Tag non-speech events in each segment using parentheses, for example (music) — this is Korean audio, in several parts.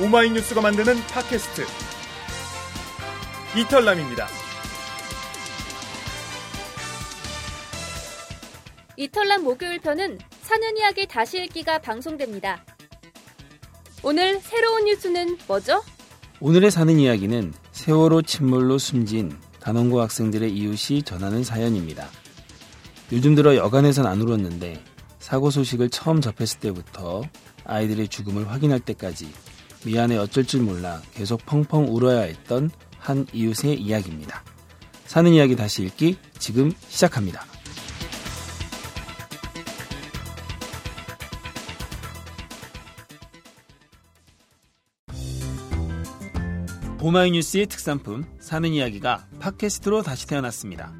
오마이뉴스가 만드는 팟캐스트 이털남입니다. 이털남 목요일 편은 사는 이야기 다시 읽기가 방송됩니다. 오늘 새로운 뉴스는 뭐죠? 오늘의 사는 이야기는 세월호 침몰로 숨진 단원고 학생들의 이웃이 전하는 사연입니다. 요즘 들어 여간에선 안 울었는데 사고 소식을 처음 접했을 때부터 아이들의 죽음을 확인할 때까지 미안해 어쩔 줄 몰라 계속 펑펑 울어야 했던 한 이웃의 이야기입니다. 사는 이야기 다시 읽기 지금 시작합니다. 오마이뉴스의 특산품 사는 이야기가 팟캐스트로 다시 태어났습니다.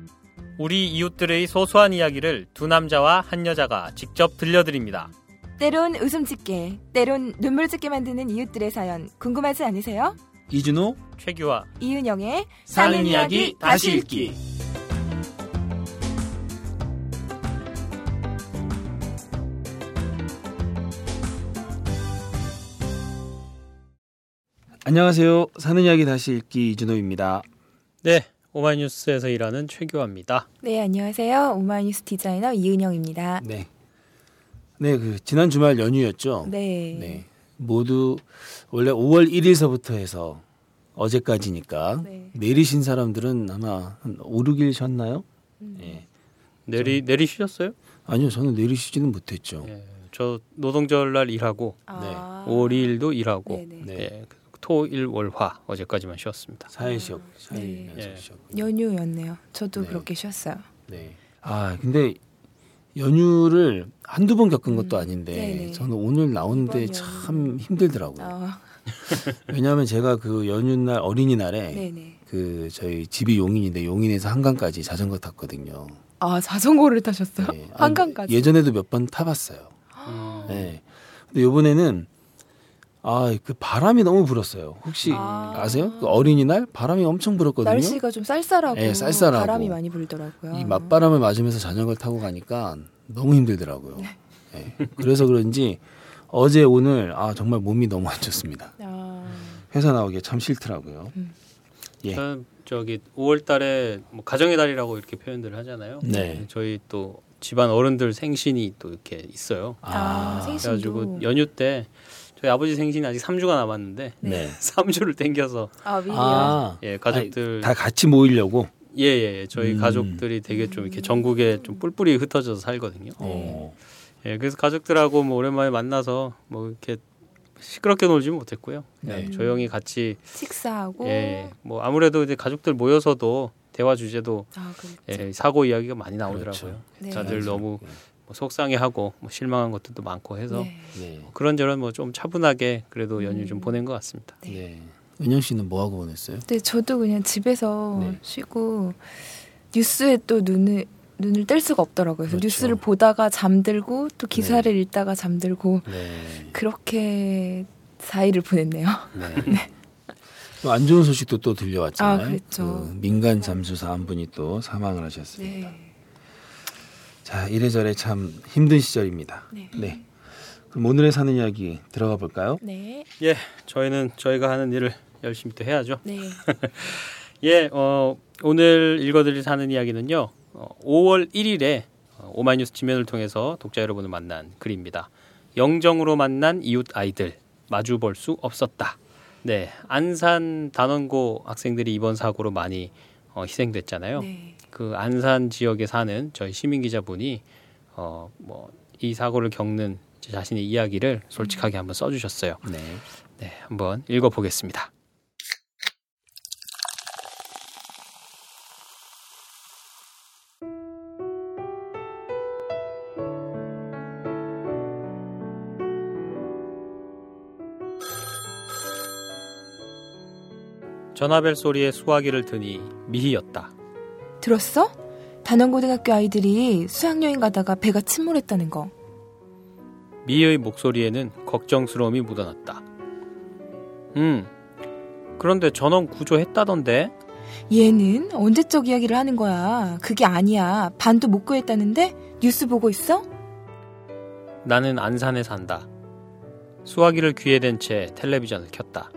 우리 이웃들의 소소한 이야기를 두 남자와 한 여자가 직접 들려드립니다. 때론 웃음 짓게, 때론 눈물 짓게 만드는 이웃들의 사연 궁금하지 않으세요? 이준호, 최규화, 이은영의 사는 이야기 다시 읽기. 안녕하세요. 사는 이야기 다시 읽기 이준호입니다. 네, 오마이뉴스에서 일하는 최규화입니다. 네, 안녕하세요. 오마이뉴스 디자이너 이은영입니다. 네. 네, 그 지난 주말 연휴였죠. 네. 네. 모두 원래 5월 1일서부터 해서 어제까지니까 네. 내리신 사람들은 아마 한 5, 6일 쉬었나요? 음. 예. 내리 내리쉬셨어요? 아니요, 저는 내리시지는 못했죠. 예, 저 노동절 날 일하고 아. 5월 2일도 일하고 네네. 네. 예, 토일 월 화 어제까지만 쉬었습니다. 사일 쉬었, 네. 사일 연속 예. 연휴였네요. 저도 네. 그렇게 쉬었어요. 네. 아, 근데 연휴를 한두 번 겪은 것도 음. 아닌데 네네. 저는 오늘 나오는데 참 힘들더라고요. 아, (laughs) 왜냐하면 제가 그 연휴날 어린이날에 네네. 그 저희 집이 용인인데 용인에서 한강까지 자전거 탔거든요. 아, 자전거를 타셨어요? 네. 아니, 한강까지. 예전에도 몇 번 타봤어요. 음, 네. 근데 이번에는 아 그 바람이 너무 불었어요. 혹시 아. 아. 세요그 어린이날 바람이 엄청 불었거든요. 날씨가 좀 쌀쌀하고, 네, 쌀쌀하고. 바람이 많이 불더라고요. 이 맞바람을 맞으면서 자전거를 타고 가니까 너무 힘들더라고요. 네. 그래서 그런지 어제 오늘 아 정말 몸이 너무 안 좋습니다. 아, 회사 나오기 참 싫더라고요. 음. 예. 저기 5월달에 뭐 가정의 달이라고 이렇게 표현들을 하잖아요. 네. 저희 또 집안 어른들 생신이 또 이렇게 있어요. 아, 생신도. 그래가지고 연휴 때 저희 아버지 생신이 아직 3주가 남았는데 네. (laughs) 3주를 땡겨서 아? 아, 예 가족들 다 같이 모이려고. 예예 저희 음. 가족들이 되게 좀 이렇게 전국에 좀 뿔뿔이 흩어져서 살거든요. 어. 예 그래서 가족들하고 뭐 오랜만에 만나서 뭐 이렇게 시끄럽게 놀지 못했고요. 그냥 네. 조용히 같이 식사하고. 예 뭐 아무래도 이제 가족들 모여서도 대화 주제도 아, 그렇죠. 예, 사고 이야기가 많이 나오더라고요. 그렇죠. 네. 다들. 너무 뭐 속상해하고 뭐 실망한 것들도 많고 해서 네. 네. 그런저런 뭐 좀 차분하게 그래도 연휴 좀 음. 보낸 것 같습니다. 네. 은영 씨는 뭐 하고 보냈어요? 네, 저도 그냥 집에서 네. 쉬고 뉴스에 또 눈을 눈을 뗄 수가 없더라고요. 그래서 그렇죠. 뉴스를 보다가 잠들고 또 기사를 네. 읽다가 잠들고 네. 그렇게 4일을 보냈네요. (laughs) 네. 또 안 좋은 소식도 또 들려왔잖아요. 아, 그랬죠. 그 민간 잠수사 한 분이 또 사망을 하셨습니다. 네. 자, 이래저래 참 힘든 시절입니다. 네. 그럼 오늘의 사는 이야기 들어가 볼까요? 네. 예, 저희는 저희가 하는 일을 열심히 또 해야죠. 네. (laughs) 예, 어, 오늘 읽어드릴 사는 이야기는요. 어, 5월 1일에 어, 오마이뉴스 지면을 통해서 독자 여러분을 만난 글입니다. 영정으로 만난 이웃 아이들 마주 볼 수 없었다. 네, 안산 단원고 학생들이 이번 사고로 많이 어, 희생됐잖아요. 네. 그 안산 지역에 사는 저희 시민 기자분이 어, 뭐 이 사고를 겪는 제 자신의 이야기를 솔직하게 한번 써주셨어요. 네. 네, 한번 읽어보겠습니다. 전화벨 소리에 수화기를 드니 미희였다. 들었어? 단원고등학교 아이들이 수학여행 가다가 배가 침몰했다는 거. 미희의 목소리에는 걱정스러움이 묻어났다. 음, 그런데 전원 구조했다던데? 얘는 언제적 이야기를 하는 거야. 그게 아니야. 반도 못 구했다는데? 뉴스 보고 있어? 나는 안산에 산다. 수화기를 귀에 댄 채 텔레비전을 켰다.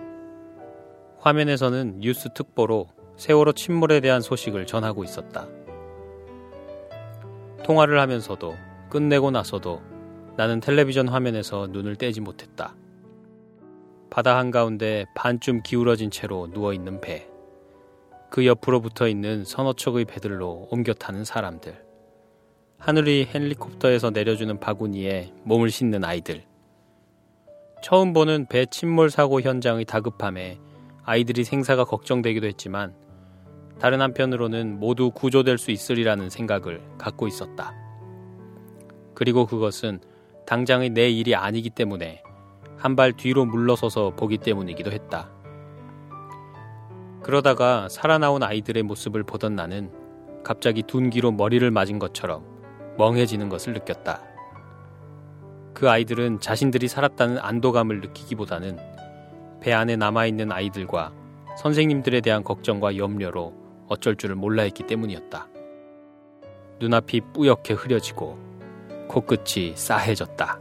화면에서는 뉴스 특보로 세월호 침몰에 대한 소식을 전하고 있었다. 통화를 하면서도 끝내고 나서도 나는 텔레비전 화면에서 눈을 떼지 못했다. 바다 한가운데 반쯤 기울어진 채로 누워있는 배. 그 옆으로 붙어 있는 서너 척의 배들로 옮겨 타는 사람들. 하늘이 헬리콥터에서 내려주는 바구니에 몸을 싣는 아이들. 처음 보는 배 침몰 사고 현장의 다급함에 아이들이 생사가 걱정되기도 했지만 다른 한편으로는 모두 구조될 수 있으리라는 생각을 갖고 있었다. 그리고 그것은 당장의 내 일이 아니기 때문에 한 발 뒤로 물러서서 보기 때문이기도 했다. 그러다가 살아나온 아이들의 모습을 보던 나는 갑자기 둔기로 머리를 맞은 것처럼 멍해지는 것을 느꼈다. 그 아이들은 자신들이 살았다는 안도감을 느끼기보다는 배 안에 남아있는 아이들과 선생님들에 대한 걱정과 염려로 어쩔 줄을 몰라 했기 때문이었다. 눈앞이 뿌옇게 흐려지고 코끝이 싸해졌다.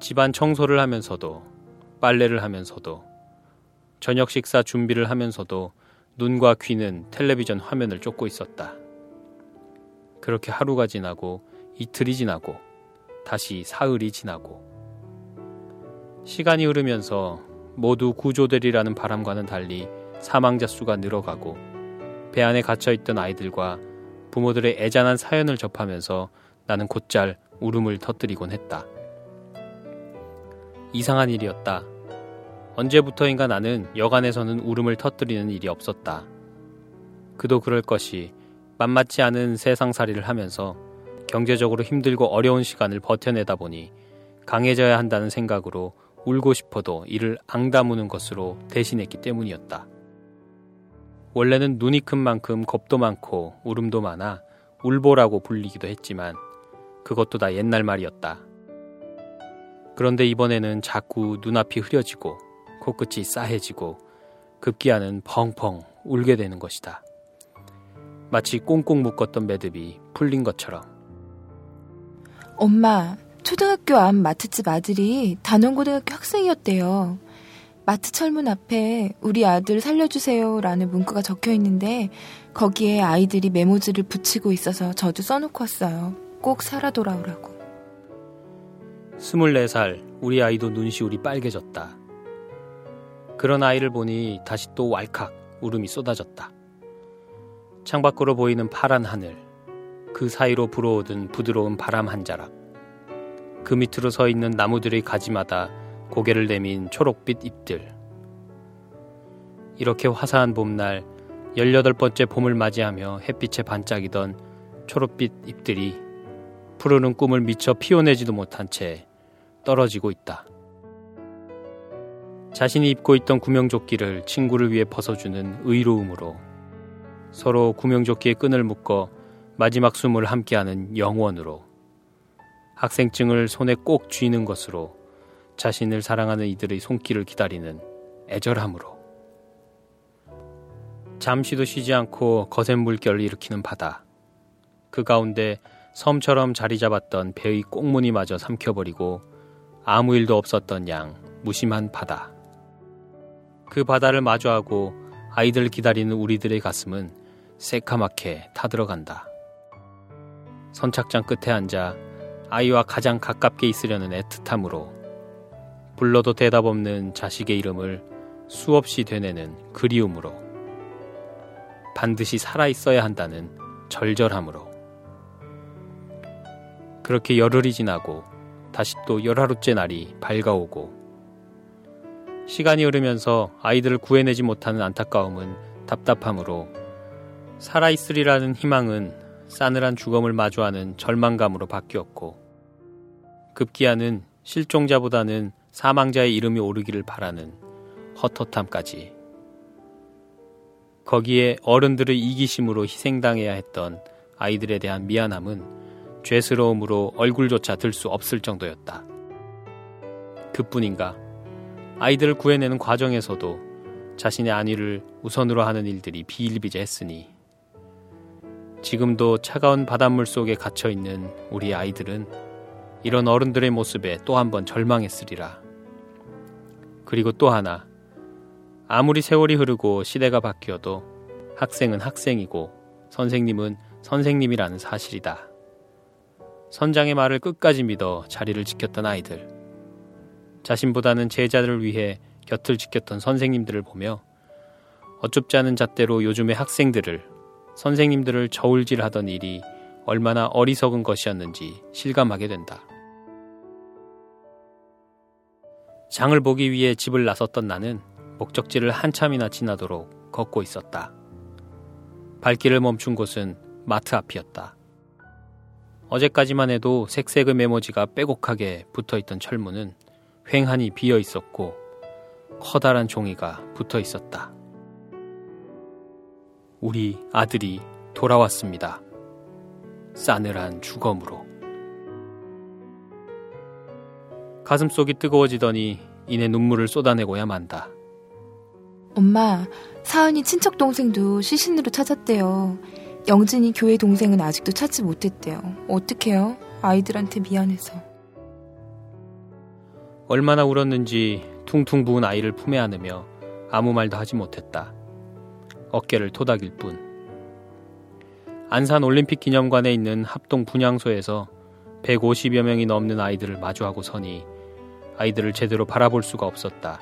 집안 청소를 하면서도 빨래를 하면서도 저녁 식사 준비를 하면서도 눈과 귀는 텔레비전 화면을 쫓고 있었다. 그렇게 하루가 지나고 이틀이 지나고 다시 사흘이 지나고 시간이 흐르면서 모두 구조되리라는 바람과는 달리 사망자 수가 늘어가고 배 안에 갇혀 있던 아이들과 부모들의 애잔한 사연을 접하면서 나는 곧잘 울음을 터뜨리곤 했다. 이상한 일이었다. 언제부터인가 나는 여간에서는 울음을 터뜨리는 일이 없었다. 그도 그럴 것이 만만치 않은 세상살이를 하면서 경제적으로 힘들고 어려운 시간을 버텨내다 보니 강해져야 한다는 생각으로 울고 싶어도 이를 앙다무는 것으로 대신했기 때문이었다. 원래는 눈이 큰 만큼 겁도 많고 울음도 많아 울보라고 불리기도 했지만 그것도 다 옛날 말이었다. 그런데 이번에는 자꾸 눈앞이 흐려지고 코끝이 싸해지고 급기야는 펑펑 울게 되는 것이다. 마치 꽁꽁 묶었던 매듭이 풀린 것처럼. 엄마, 초등학교 앞 마트집 아들이 단원고등학교 학생이었대요. 마트 철문 앞에 우리 아들 살려주세요라는 문구가 적혀 있는데 거기에 아이들이 메모지를 붙이고 있어서 저도 써놓고 왔어요. 꼭 살아 돌아오라고. 24살 우리 아이도 눈시울이 빨개졌다. 그런 아이를 보니 다시 또 왈칵 울음이 쏟아졌다. 창밖으로 보이는 파란 하늘, 그 사이로 불어오던 부드러운 바람 한 자락, 그 밑으로 서 있는 나무들의 가지마다 고개를 내민 초록빛 잎들. 이렇게 화사한 봄날 18번째 봄을 맞이하며 햇빛에 반짝이던 초록빛 잎들이 푸르는 꿈을 미처 피워내지도 못한 채 떨어지고 있다. 자신이 입고 있던 구명조끼를 친구를 위해 벗어주는 의로움으로 서로 구명조끼의 끈을 묶어 마지막 숨을 함께하는 영원으로 학생증을 손에 꼭 쥐는 것으로 자신을 사랑하는 이들의 손길을 기다리는 애절함으로. 잠시도 쉬지 않고 거센 물결을 일으키는 바다. 그 가운데 섬처럼 자리 잡았던 배의 꽁무니마저 삼켜버리고 아무 일도 없었던 양 무심한 바다. 그 바다를 마주하고 아이들 기다리는 우리들의 가슴은 새카맣게 타들어간다. 선착장 끝에 앉아 아이와 가장 가깝게 있으려는 애틋함으로 불러도 대답 없는 자식의 이름을 수없이 되뇌는 그리움으로 반드시 살아있어야 한다는 절절함으로. 그렇게 열흘이 지나고 다시 또 열하루째 날이 밝아오고 시간이 흐르면서 아이들을 구해내지 못하는 안타까움은 답답함으로 살아있으리라는 희망은 싸늘한 죽음을 마주하는 절망감으로 바뀌었고 급기야는 실종자보다는 사망자의 이름이 오르기를 바라는 헛헛함까지. 거기에 어른들의 이기심으로 희생당해야 했던 아이들에 대한 미안함은 죄스러움으로 얼굴조차 들 수 없을 정도였다. 그뿐인가? 아이들을 구해내는 과정에서도 자신의 안위를 우선으로 하는 일들이 비일비재했으니. 지금도 차가운 바닷물 속에 갇혀 있는 우리 아이들은 이런 어른들의 모습에 또 한 번 절망했으리라. 그리고 또 하나, 아무리 세월이 흐르고 시대가 바뀌어도 학생은 학생이고 선생님은 선생님이라는 사실이다. 선장의 말을 끝까지 믿어 자리를 지켰던 아이들. 자신보다는 제자들을 위해 곁을 지켰던 선생님들을 보며 어쭙지 않은 잣대로 요즘의 학생들을 선생님들을 저울질하던 일이 얼마나 어리석은 것이었는지 실감하게 된다. 장을 보기 위해 집을 나섰던 나는 목적지를 한참이나 지나도록 걷고 있었다. 발길을 멈춘 곳은 마트 앞이었다. 어제까지만 해도 색색의 메모지가 빼곡하게 붙어 있던 철문은 횡하니 비어 있었고 커다란 종이가 붙어 있었다. 우리 아들이 돌아왔습니다. 싸늘한 주검으로. 가슴속이 뜨거워지더니 이내 눈물을 쏟아내고야 만다. 엄마, 사은이 친척 동생도 시신으로 찾았대요. 영진이 교회 동생은 아직도 찾지 못했대요. 어떡해요? 아이들한테 미안해서. 얼마나 울었는지 퉁퉁 부은 아이를 품에 안으며 아무 말도 하지 못했다. 어깨를 토닥일 뿐. 안산 올림픽 기념관에 있는 합동 분향소에서 150여 명이 넘는 아이들을 마주하고 서니 아이들을 제대로 바라볼 수가 없었다.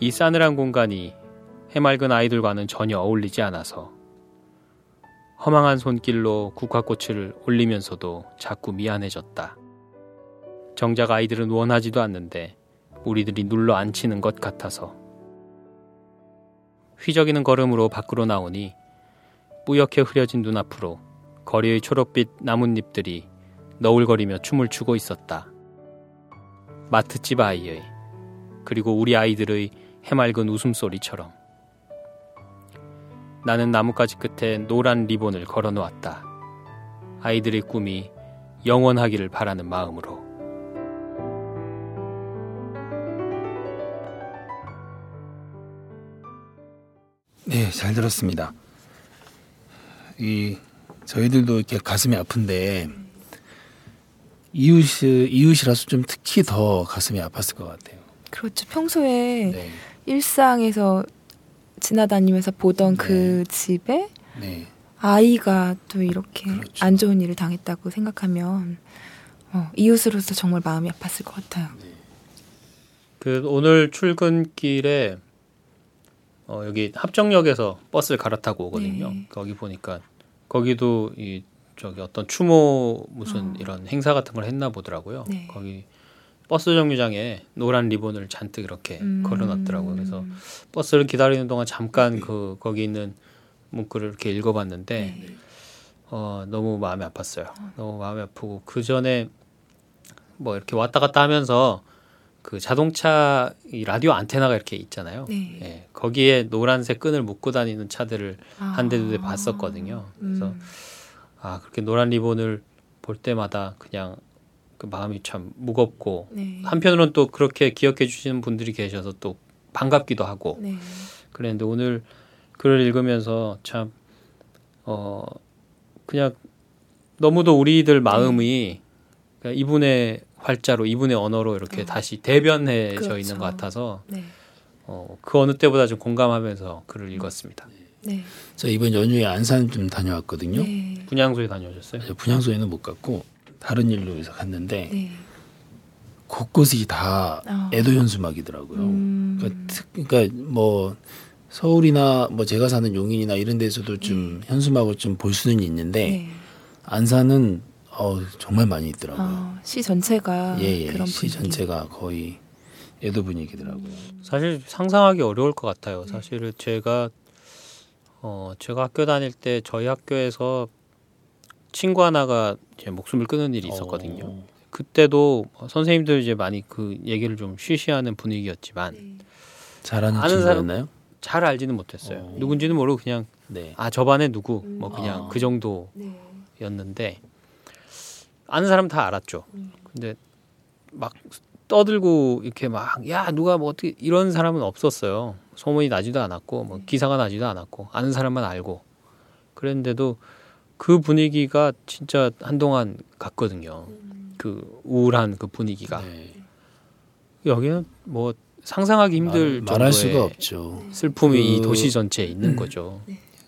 이 싸늘한 공간이 해맑은 아이들과는 전혀 어울리지 않아서 허망한 손길로 국화꽃을 올리면서도 자꾸 미안해졌다. 정작 아이들은 원하지도 않는데 우리들이 눌러 앉히는 것 같아서 휘저기는 걸음으로 밖으로 나오니 뿌옇게 흐려진 눈앞으로 거리의 초록빛 나뭇잎들이 너울거리며 춤을 추고 있었다. 마트집 아이의 그리고 우리 아이들의 해맑은 웃음소리처럼 나는 나뭇가지 끝에 노란 리본을 걸어 놓았다. 아이들의 꿈이 영원하기를 바라는 마음으로. 네, 잘 들었습니다. 이 저희들도 이렇게 가슴이 아픈데 이웃이 이웃이라서 좀 특히 더 가슴이 아팠을 것 같아요. 그렇죠. 평소에 네, 일상에서 지나다니면서 보던 그 집에 네, 아이가 또 이렇게 그렇죠. 안 좋은 일을 당했다고 생각하면 어, 이웃으로서 정말 마음이 아팠을 것 같아요. 그 오늘 출근길에 어, 여기 합정역에서 버스를 갈아타고 오거든요. 네. 거기 보니까 거기도 이 저기 어떤 추모 무슨 어. 이런 행사 같은 걸 했나 보더라고요. 네. 거기 버스 정류장에 노란 리본을 잔뜩 이렇게 음. 걸어놨더라고요. 그래서 버스를 기다리는 동안 잠깐 그 거기 있는 문구를 이렇게 읽어봤는데 네. 어, 너무 마음이 아팠어요. 너무 마음이 아프고 그 전에 뭐 이렇게 왔다 갔다 하면서 그 자동차 이 라디오 안테나가 이렇게 있잖아요. 네. 예, 거기에 노란색 끈을 묶고 다니는 차들을 한대두대 아. 봤었거든요. 그래서 음. 아 그렇게 노란 리본을 볼 때마다 그냥 그 마음이 참 무겁고 네. 한편으로는 또 그렇게 기억해 주시는 분들이 계셔서 또 반갑기도 하고 네. 그랬는데 오늘 글을 읽으면서 참 어 그냥 너무도 우리들 마음이 그냥 이분의 활자로 이분의 언어로 이렇게 어. 다시 대변해져 그렇죠. 있는 것 같아서 네. 어, 그 어느 때보다 좀 공감하면서 글을 읽었습니다. 네. 저 이번 연휴에 안산 좀 다녀왔거든요. 네. 분향소에 다녀오셨어요? 분향소에는 못 갔고 다른 일로 해서 갔는데 네. 곳곳이 다 어. 애도 현수막이더라고요. 음. 그러니까, 특, 그러니까 뭐 서울이나 뭐 제가 사는 용인이나 이런 데서도 좀 현수막을 좀 볼 수는 있는데 네. 안산은 어, 정말 많이 있더라고요. 아, 시 전체가 예, 예. 그런 시 분위기. 전체가 거의 애도 분위기더라고요. 사실 상상하기 어려울 것 같아요. 사실은 제가 어 제가 학교 다닐 때 저희 학교에서 친구 하나가 이제 목숨을 끊은 일이 있었거든요. 어, 그때도 선생님들 이제 많이 그 얘기를 좀 쉬쉬하는 분위기였지만 네. 잘하는 아는 친구였나요? 잘 알지는 못했어요. 어. 누군지는 모르고 그냥 네. 아 저 반에 누구 뭐 그냥 아. 그 정도 네. 였는데 아는 사람 다 알았죠. 음. 근데 막 떠들고 이렇게 막 야 누가 뭐 어떻게 이런 사람은 없었어요. 소문이 나지도 않았고 뭐 기사가 나지도 않았고 아는 사람만 알고 그랬는데도 그 분위기가 진짜 한동안 갔거든요. 그 우울한 그 분위기가 네. 여기는 뭐 상상하기 힘들 말, 말할 정도의 수가 없죠. 슬픔이 이 그- 도시 전체에 있는 거죠.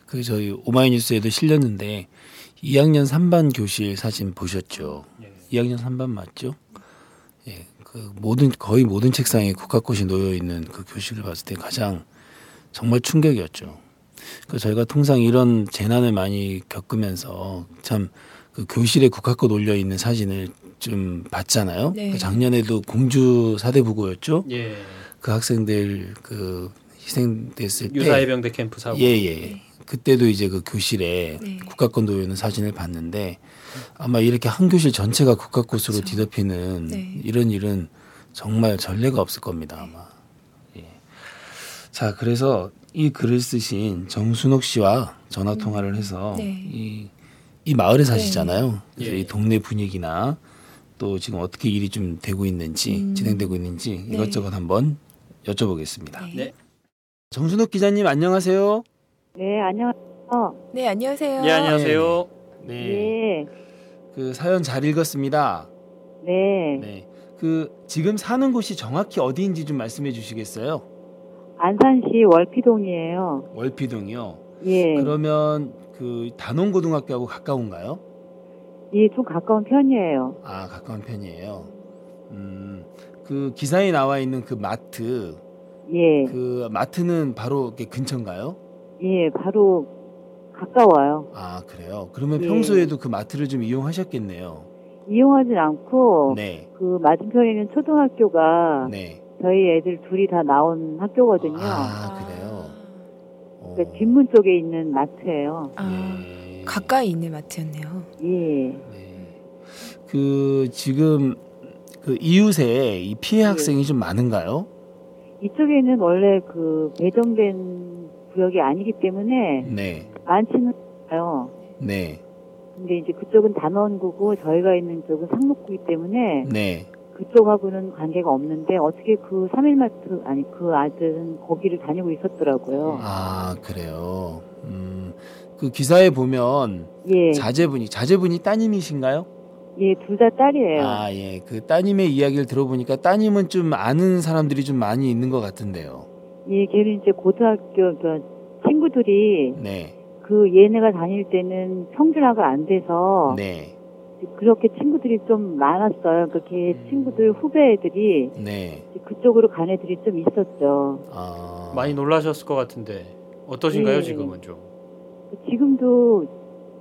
그 저희 오마이뉴스에도 실렸는데 2학년 3반 교실 사진 보셨죠? 2학년 3반 맞죠? 예, 그 모든 거의 모든 책상에 국화꽃이 놓여 있는 그 교실을 봤을 때 가장 정말 충격이었죠. 그 저희가 통상 이런 재난을 많이 겪으면서 참 그 교실에 국화꽃 올려 있는 사진을 좀 봤잖아요. 네. 그 작년에도 공주 사대부고였죠. 예. 그 학생들 그 희생됐을 때 유사해병대 캠프 사고. 예, 예. 그때도 이제 그 교실에 네. 놓여 있는 사진을 봤는데 아마 이렇게 한 교실 전체가 국가꽃으로 뒤덮이는 네. 이런 일은 정말 전례가 없을 겁니다, 아마. 예. 자, 그래서 이 글을 쓰신 정순옥 씨와 전화 통화를 해서 네. 이, 이 마을에 사시잖아요. 그래서 예. 이 동네 분위기나 또 지금 어떻게 일이 좀 되고 있는지 음. 진행되고 있는지 네. 이것저것 한번 여쭤보겠습니다. 네. 네. 정순옥 기자님 안녕하세요. 네, 안녕하세요. 네, 안녕하세요. 예, 안녕하세요. 네. 네, 그 사연 잘 읽었습니다. 네. 네. 그 지금 사는 곳이 정확히 어디인지 좀 말씀해 주시겠어요? 안산시 월피동이에요. 월피동이요. 예, 그러면 그 단원고등학교하고 가까운가요? 예, 좀 가까운 편이에요. 아, 가까운 편이에요. 음. 그 기사에 나와 있는 그 마트 예, 그 마트는 바로 근처인가요? 예, 바로 가까워요. 아, 그래요. 그러면 예. 평소에도 그 마트를 좀 이용하셨겠네요. 이용하진 않고 네. 그 맞은편에 있는 초등학교가 네. 저희 애들 둘이 다 나온 학교거든요. 아, 그래요. 어. 그러니까 뒷문 쪽에 있는 마트예요. 아, 예. 가까이 있는 마트였네요. 예, 네. 그 지금 그 이웃에 이 피해 네. 학생이 좀 많은가요? 이쪽에는 원래 그 배정된 구역이 아니기 때문에 네. 많지는 않아요. 네. 근데 이제 그쪽은 단원구고 저희가 있는 쪽은 상록구이기 때문에 네. 그쪽하고는 관계가 없는데 어떻게 그 3일마트 아니 그 아들은 거기를 다니고 있었더라고요. 아, 그래요. 음. 그 기사에 보면 예, 자제분이 자제분이 따님이신가요? 예, 둘 다 딸이에요. 아, 예. 그 따님의 이야기를 들어보니까 따님은 좀 아는 사람들이 좀 많이 있는 것 같은데요. 예, 걔는 이제 고등학교 그 친구들이 네. 그 얘네가 다닐 때는 평준화가 안 돼서 네. 그렇게 친구들이 좀 많았어요. 그렇게 친구들 후배 애들이 네. 그쪽으로 간 애들이 좀 있었죠. 아. 많이 놀라셨을 것 같은데 어떠신가요 예. 지금은 좀? 지금도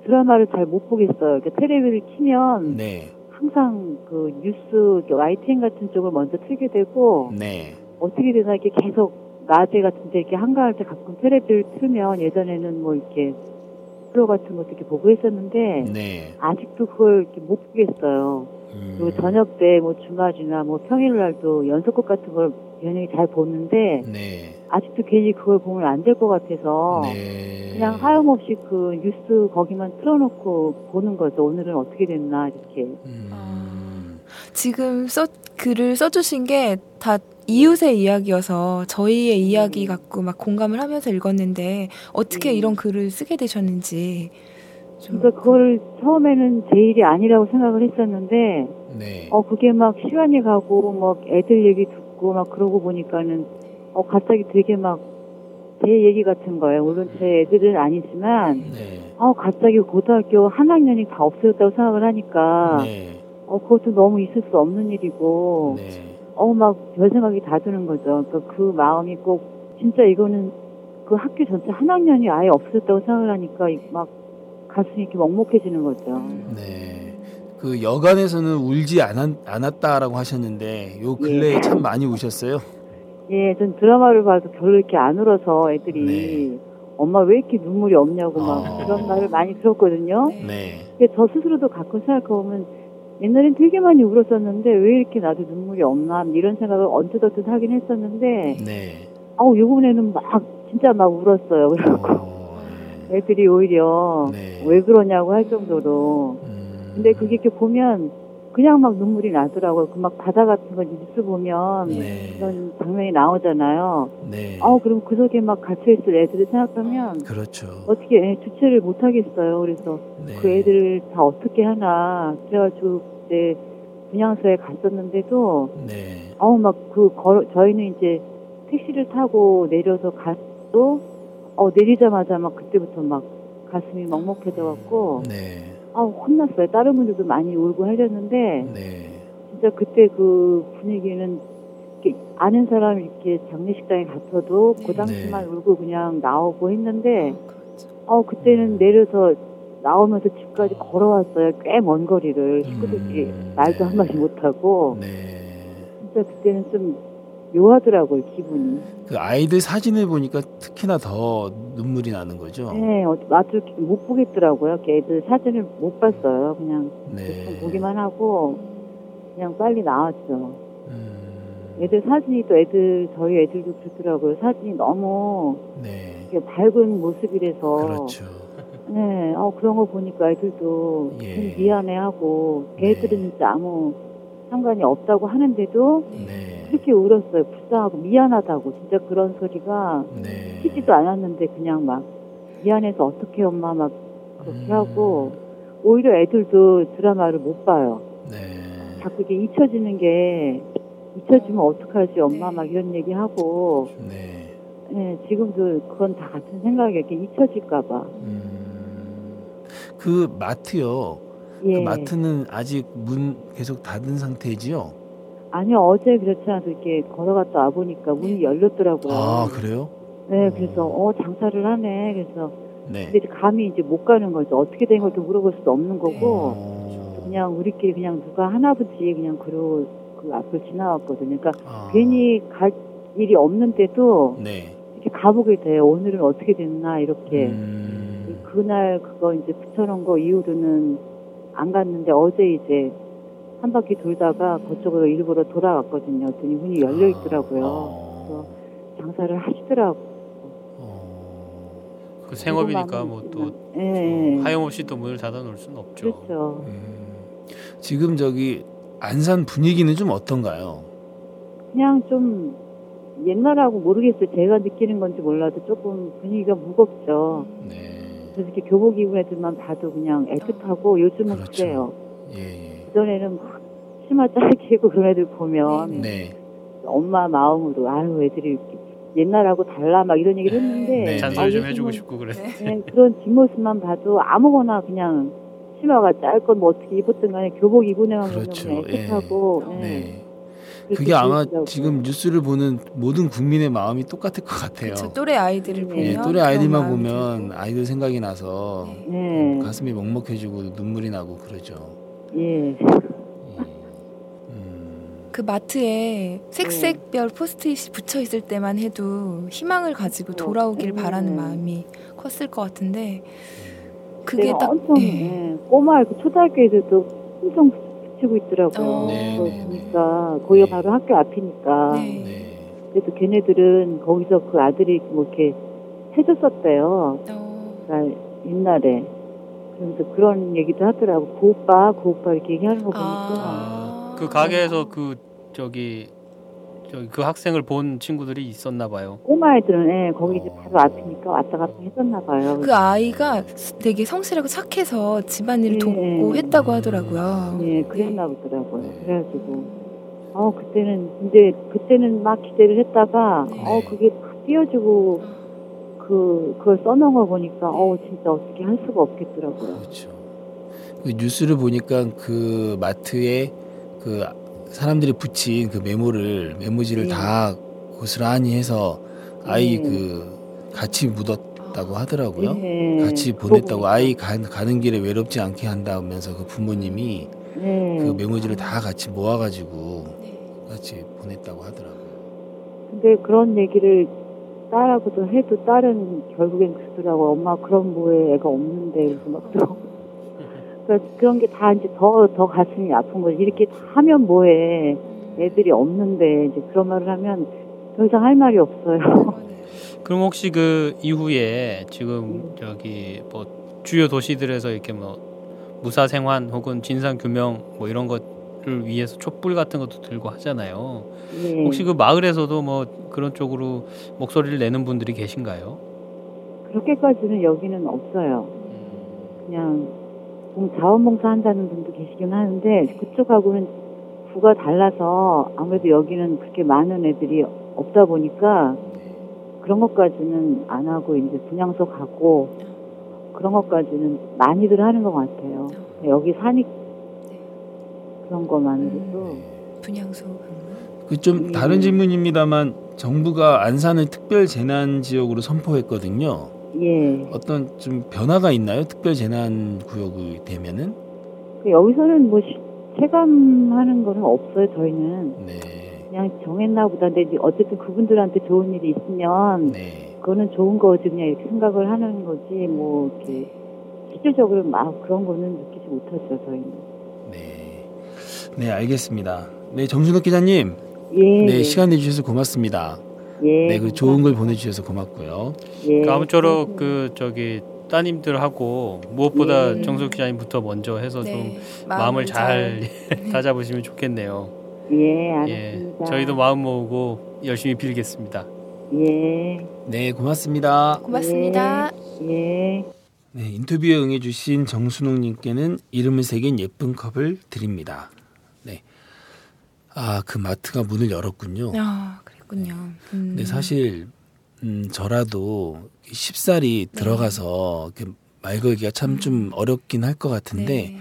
드라마를 잘 못 보겠어요. 그러니까 텔레비를 키면 네. 항상 그 뉴스 YTN 같은 쪽을 먼저 틀게 되고 네. 어떻게 되나 이렇게 계속 낮에 같은데 이렇게 한가할 때 가끔 텔레비를 틀면 예전에는 뭐 이렇게 프로 같은 것도 이렇게 보고 했었는데 네. 아직도 그걸 이렇게 못 보겠어요. 음. 그리고 저녁 때 뭐 주말이나 뭐 평일날도 연속극 같은 걸 연예인 잘 보는데 네. 아직도 괜히 그걸 보면 안 될 것 같아서 네. 그냥 하염없이 그 뉴스 거기만 틀어놓고 보는 거죠. 오늘은 어떻게 됐나 이렇게. 음. 지금 써, 글을 써주신 게 다 이웃의 이야기여서 저희의 이야기 갖고 막 공감을 하면서 읽었는데 어떻게 음. 이런 글을 쓰게 되셨는지 좀 그러니까 그걸 처음에는 제 일이 아니라고 생각을 했었는데 네. 어 그게 막 시간이 가고 막 애들 얘기 듣고 막 그러고 보니까는 어 갑자기 되게 막 제 얘기 같은 거예요. 물론 제 애들은 아니지만 네. 어 갑자기 고등학교 한 학년이 다 없어졌다고 생각을 하니까 네. 어 그것도 너무 있을 수 없는 일이고 네. 어 막 별 생각이 다 드는 거죠. 그러니까 그 마음이 꼭 진짜 이거는 그 학교 전체 한 학년이 아예 없어졌다고 생각을 하니까 이- 막 가슴이 이렇게 먹먹해지는 거죠. 네. 그 여간에서는 울지 않았, 않았 다라고 하셨는데 요 근래에 예. 참 많이 우셨어요. 예, 전 드라마를 봐도 별로 이렇게 안 울어서 애들이 네. 엄마 왜 이렇게 눈물이 없냐고 막 아. 그런 말을 많이 들었거든요. 네. 네. 근데 저 스스로도 가끔 생각해보면 옛날엔 되게 많이 울었었는데 왜 이렇게 나도 눈물이 없나 이런 생각을 언뜻언뜻 하긴 했었는데 네. 아우 요번에는 막 진짜 막 울었어요. 그래갖고 어, (laughs) 네. 애들이 오히려 네. 왜 그러냐고 할 정도로 음. 근데 그게 이렇게 보면 그냥 막 눈물이 나더라고요. 그 막 바다 같은 거 뉴스 보면 네. 그런 장면이 나오잖아요. 네. 어, 그럼 그 속에 막 갇혀있을 애들을 생각하면 그렇죠. 어떻게 애 주체를 못 하겠어요. 그래서 네. 그 애들을 다 어떻게 하나. 그래가지고 그때 분향소에 갔었는데도 네. 어우 막그 저희는 이제 택시를 타고 내려서 가도 어 내리자마자 막 그때부터 막 가슴이 먹먹해져 갖고 네. 아우 혼났어요. 다른 분들도 많이 울고 하렸는데 네. 진짜 그때 그 분위기는 아는 사람 이렇게 장례식장에 갔어도 그 당시만 울고 그냥 나오고 했는데 어 그때는 내려서 나오면서 집까지 걸어왔어요. 꽤 먼 거리를 식구들끼리 음, 말도 네. 한마디 못하고 네. 진짜 그때는 좀 묘하더라고요 기분이. 그 아이들 사진을 보니까 특히나 더 눈물이 나는 거죠. 네, 어, 나도 못 보겠더라고요. 그 애들 사진을 못 봤어요. 그냥 네. 보기만 하고 그냥 빨리 나왔죠. 음, 애들 사진이 또 애들 저희 애들도 그렇더라고요. 사진이 너무 네. 밝은 모습이라서 그렇죠. 네, 어, 그런 거 보니까 애들도 예. 좀 미안해하고 네. 걔들은 진짜 아무 상관이 없다고 하는데도 네. 그렇게 울었어요. 불쌍하고 미안하다고 진짜 그런 소리가 네. 키지도 않았는데 그냥 막 미안해서 어떻게 엄마 막 그렇게 음. 하고 오히려 애들도 드라마를 못 봐요. 네. 자꾸 이게 잊혀지는 게 잊혀지면 어떡하지 엄마 막 이런 얘기 하고 네. 네, 지금도 그건 다 같은 생각이에요. 이렇게 잊혀질까봐. 음, 그 마트요. 예. 그 마트는 아직 문 계속 닫은 상태지요? 아니요 어제 그렇지 않아도 이렇게 걸어갔다 와 보니까 문이 열렸더라고요. 아, 그래요? 네, 그래서 어 장사를 하네. 그래서 네. 근데 이제 감히 이제 못 가는 거죠. 어떻게 된 걸도 물어볼 수도 없는 거고 어, 그냥 우리끼리 그냥 누가 하나 보지 그냥 그러고 그 앞을 지나왔거든요. 그러니까 아, 괜히 갈 일이 없는데도 네. 이렇게 가보게 돼요. 오늘은 어떻게 됐나 이렇게. 음, 그날 그거 이제 붙여놓은 거 이후로는 안 갔는데 어제 이제 한 바퀴 돌다가 그쪽으로 일부러 돌아갔거든요. 그랬더니 문이 열려 있더라고요. 어, 장사를 하시더라고. 어, 그 생업이니까 뭐또 예, 예. 하염없이 또 문을 닫아 놓을 수는 없죠. 그렇죠. 음, 지금 저기 안산 분위기는 좀 어떤가요? 그냥 좀 옛날하고 모르겠어요. 제가 느끼는 건지 몰라도 조금 분위기가 무겁죠. 네. 그래서 이렇게 교복 입은 애들만 봐도 그냥 애틋하고 요즘은 그렇죠. 그래요 예, 예. 그전에는 막 치마 짧게 입고 그런 애들 보면 네. 엄마 마음으로 아유 애들이 이렇게 옛날하고 달라 막 이런 얘기를 했는데 네. 잔소리 좀 아, 해주고 싶고 그래. 네, 그런 뒷모습만 봐도 아무거나 그냥 치마가 짧건 뭐 어떻게 입었든 간에 교복 입은 애만 보면 그렇죠. 그냥 예. 애틋하고 네. 네. 그게 아마. 지금 뉴스를 보는 모든 국민의 마음이 똑같을 것 같아요. 저 또래 아이들을 예, 보면 예, 또래 아이들만 보면 들고. 아이들 생각이 나서 네. 가슴이 먹먹해지고 눈물이 나고 그러죠. 예. 그 마트에 색색별 포스트잇이 붙여 있을 때만 해도 희망을 가지고 돌아오길 음. 바라는 마음이 컸을 것 같은데 그게 딱 엄청 예. 예, 꼬마 그 초등학교 애들도 엄청 붙이고 있더라고요. 어. 네, 네, 네. 보니까 거기가 네. 바로 학교 앞이니까. 네. 네. 그래도 걔네들은 거기서 그 아들이 뭐 이렇게 해줬었대요. 어, 그러니까 옛날에. 그러면서 그런 얘기도 하더라고. 그 오빠, 그 오빠 이렇게 얘기하는 거 보니까. 아. 그 가게에서 그 저기 저기 그 학생을 본 친구들이 있었나 봐요. 꼬마 애들은 예, 거기 이제 어. 바로 앞이니까 왔다 갔다 했었나 봐요. 그 아이가 되게 성실하고 착해서 집안일을 예. 돕고 했다고 하더라고요. 예, 그랬나 보더라고요. 네. 그래가지고. 어, 그때는, 근데, 그때는 막 기대를 했다가, 네. 어, 그게 탁 띄어지고, 그, 그걸 써놓은 거 보니까, 어, 진짜 어떻게 할 수가 없겠더라고요. 그렇죠. 그 뉴스를 보니까 그 마트에 그 사람들이 붙인 그 메모를 메모지를 네. 다 고스란히 해서 아이 네. 그 같이 묻었다고 하더라고요. 네. 같이 보냈다고. 아이 가, 가는 길에 외롭지 않게 한다면서 그 부모님이 네. 그 메모지를 다 같이 모아가지고 네. 같이 보냈다고 하더라고요. 근데 그런 얘기를 딸하고도 해도 딸은 결국엔 그러더라고. 엄마 그런 뭐에 애가 없는데. 그래서 막 또. (laughs) 그러니까 그런 게 다 이제 더, 더 가슴이 아픈 거지. 이렇게 다 하면 뭐해. 애들이 없는데, 이제 그런 말을 하면 더 이상 할 말이 없어요. (laughs) 그럼 혹시 그 이후에 지금 저기 뭐 주요 도시들에서 이렇게 뭐 무사 생환 혹은 진상 규명 뭐 이런 것 을 위해서 촛불 같은 것도 들고 하잖아요. 예. 혹시 그 마을에서도 뭐 그런 쪽으로 목소리를 내는 분들이 계신가요? 그렇게까지는 여기는 없어요. 그냥 봉- 자원봉사 한다는 분도 계시긴 하는데 그쪽하고는 구가 달라서 아무래도 여기는 그렇게 많은 애들이 없다 보니까 그런 것까지는 안 하고 이제 분양소 가고 그런 것까지는 많이들 하는 것 같아요. 여기 사니 그런 것만으로도 분양소. 그좀 음. 다른 질문입니다만 정부가 안산을 특별 재난 지역으로 선포했거든요. 예. 어떤 좀 변화가 있나요? 특별 재난 구역이 되면은? 그 여기서는 뭐 시- 체감하는 거는 없어요. 저희는 네. 그냥 정했나 보다. 근데 어쨌든 그분들한테 좋은 일이 있으면 네. 그거는 좋은 거지 그냥 이렇게 생각을 하는 거지 뭐 이렇게 실질적으로 막 그런 거는 느끼지 못하죠 저희는. 네. 네, 알겠습니다. 네, 정순욱 기자님. 예. 네, 시간 내주셔서 고맙습니다. 예. 네, 그 좋은 걸 보내주셔서 고맙고요. 예. 그 아무쪼록 그 저기 따님들하고 무엇보다 예. 정석 기자님부터 먼저 해서 좀 네, 마음을 잘 (laughs) 다잡으시면 좋겠네요. 예, 예, 알았습니다. 저희도 마음 모으고 열심히 빌겠습니다. 예. 네, 고맙습니다. 고맙습니다. 예. 네, 인터뷰에 응해주신 정순욱님께는 이름을 새긴 예쁜 컵을 드립니다. 네. 아, 그 마트가 문을 열었군요. 아, 그랬군요. 음. 근데 사실 음, 저라도 쉽사리 네. 들어가서 이렇게 말 걸기가 참좀 어렵긴 할 것 같은데 네.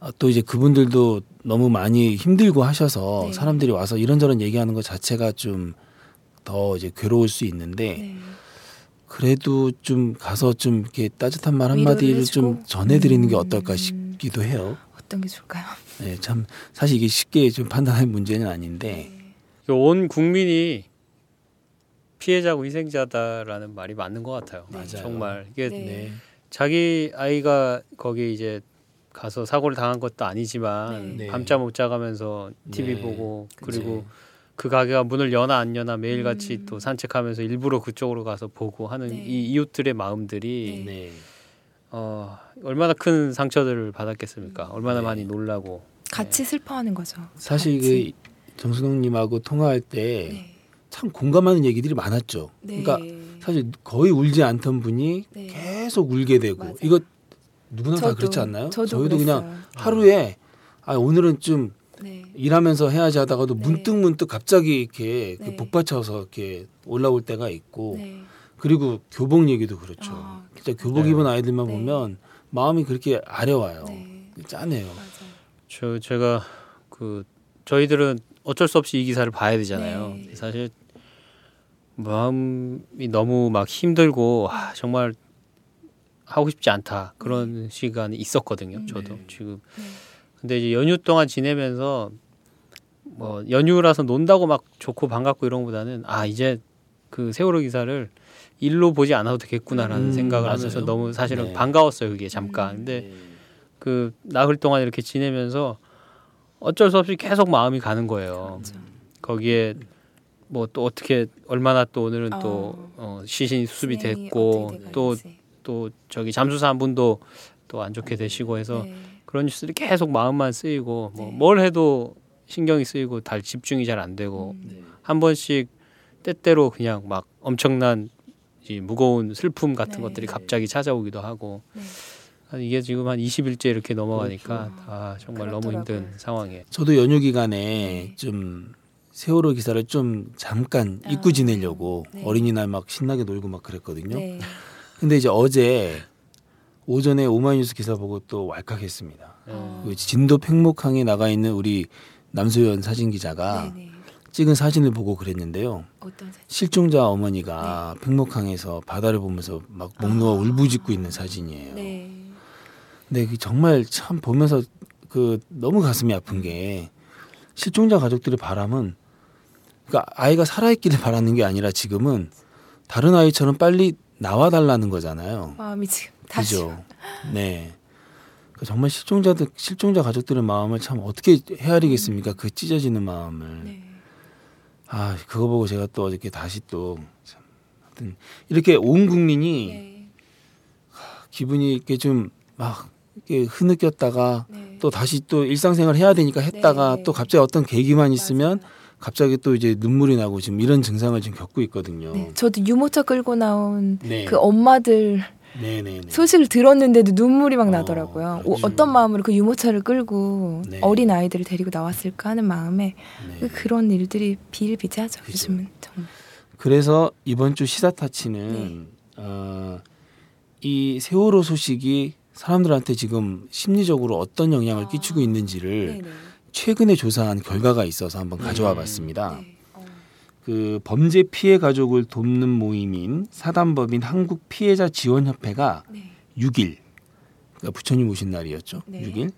아, 또 이제 그분들도 너무 많이 힘들고 하셔서 네. 사람들이 와서 이런저런 얘기하는 것 자체가 좀 더 이제 괴로울 수 있는데 네. 그래도 좀 가서 좀 이렇게 따뜻한 말 한마디를. 좀 전해드리는 게 음. 어떨까 싶기도 해요. 어떤 게 좋을까요? 네, 참 사실 이게 쉽게 좀 판단할 문제는 아닌데 그온 국민이 피해자고 희생자다라는 말이 맞는 것 같아요. 맞아요. 정말 이게 네. 네, 자기 아이가 거기 이제 가서 사고를 당한 것도 아니지만 네. 밤잠 못 자가면서 TV 네. 보고. 그리고 그 가게가 문을 여나 안 여나 매일같이 음. 또 산책하면서 일부러 그쪽으로 가서 보고 하는 네. 이 이웃들의 마음들이 네. 네, 어, 얼마나 큰 상처들을 받았겠습니까? 얼마나 네. 많이 놀라고 같이 슬퍼하는 거죠. 사실 같이. 그 정순웅님하고 통화할 때 네. 참 공감하는 얘기들이 많았죠. 네. 그러니까 사실 거의 울지 않던 분이 네. 계속 울게 되고 맞아요. 이거 누구나 다 저도, 그렇지 않나요? 저도 희도 그냥. 하루에 아 오늘은 좀 네. 일하면서 해야지 하다가도 네. 문득 문득 갑자기 이렇게 그 네. 복받쳐서 이렇게 올라올 때가 있고 네. 그리고 교복 얘기도 그렇죠. 아, 진짜 교복 네. 입은 아이들만 네. 보면 마음이 그렇게 아려와요. 네. 짠해요. 맞아요. 저 제가 그 저희들은 어쩔 수 없이 이 기사를 봐야 되잖아요. 네. 사실 마음이 너무 막 힘들고 아, 정말 하고 싶지 않다 그런 시간이 있었거든요. 음. 저도 네. 지금 네. 근데 이제 연휴 동안 지내면서 뭐 연휴라서 논다고 막 좋고 반갑고 이런 것보다는 아 이제 그 세월호 기사를 일로 보지 않아도 되겠구나라는 음, 생각을 맞아요. 하면서 너무 사실은 네. 반가웠어요 그게 잠깐. 음. 근데 그 나흘 동안 이렇게 지내면서 어쩔 수 없이 계속 마음이 가는 거예요. 그렇죠. 거기에 뭐 또 어떻게 얼마나 또 오늘은 또 어. 어, 시신이 수습이 됐고 어떻게 또 저기 잠수사 한 분도 또 안 좋게 되시고 해서 네. 그런 뉴스들이 계속 마음만 쓰이고 뭐 네. 뭘 해도 신경이 쓰이고 달 집중이 잘 안 되고 음. 네. 한 번씩 때때로 그냥 막 엄청난 이 무거운 슬픔 같은 네. 것들이 갑자기 찾아오기도 하고 네. 한 이게 지금 한 20일째 이렇게 넘어가니까 그렇죠. 아 정말 너무 그렇더라고요. 힘든 상황이에요. 저도 연휴 기간에 네. 좀 세월호 기사를 좀 잠깐 아. 잊고 지내려고 네. 어린이날 막 신나게 놀고 막 그랬거든요. 네. 근데 이제 어제 오전에 오마이뉴스 기사 보고 또 왈칵했습니다. 어. 그 진도 팽목항에 나가 있는 우리 남소연 사진 기자가 네, 네. 찍은 사진을 보고 그랬는데요. 어떤 사진? 실종자 어머니가 팽목항에서 바다를 보면서 막 목 놓아 울부짖고 있는 사진이에요. 네. 근데 그 정말 참 보면서 그 너무 가슴이 아픈 게 실종자 가족들의 바람은 그러니까 아이가 살아있기를 바라는 게 아니라 지금은 다른 아이처럼 빨리 나와 달라는 거잖아요. 마음이 지금 다시 그죠? (laughs) 네. 그 정말 실종자들 실종자 가족들의 마음을 참 어떻게 헤아리겠습니까? 그 찢어지는 마음을. 네. 아 그거 보고 제가 또 어저께 다시 또 참, 하여튼 이렇게 온 국민이 네. 기분이 이렇게 좀 막 이렇게 흐느꼈다가 네. 또 다시 또 일상생활 해야 되니까 했다가 네. 또 갑자기 어떤 계기만 있으면 맞아요. 갑자기 또 이제 눈물이 나고 지금 이런 증상을 지금 겪고 있거든요. 네. 저도 유모차 끌고 나온 네. 그 엄마들 네네네. 소식을 들었는데도 눈물이 막 나더라고요. 어, 오, 그렇죠. 어떤 마음으로 그 유모차를 끌고 네. 어린 아이들을 데리고 나왔을까 하는 마음에 네. 그런 일들이 비일비재하죠. 그죠. 요즘은 정말. 그래서 이번 주 시사타치는 네. 어, 이 세월호 소식이 사람들한테 지금 심리적으로 어떤 영향을 아. 끼치고 있는지를 네네. 최근에 조사한 결과가 있어서 한번 가져와 음. 봤습니다. 네. 어. 그 범죄 피해 가족을 돕는 모임인 사단법인 한국 피해자 지원 협회가 네. 6일 그러니까 부처님 오신 날이었죠. 네. 6일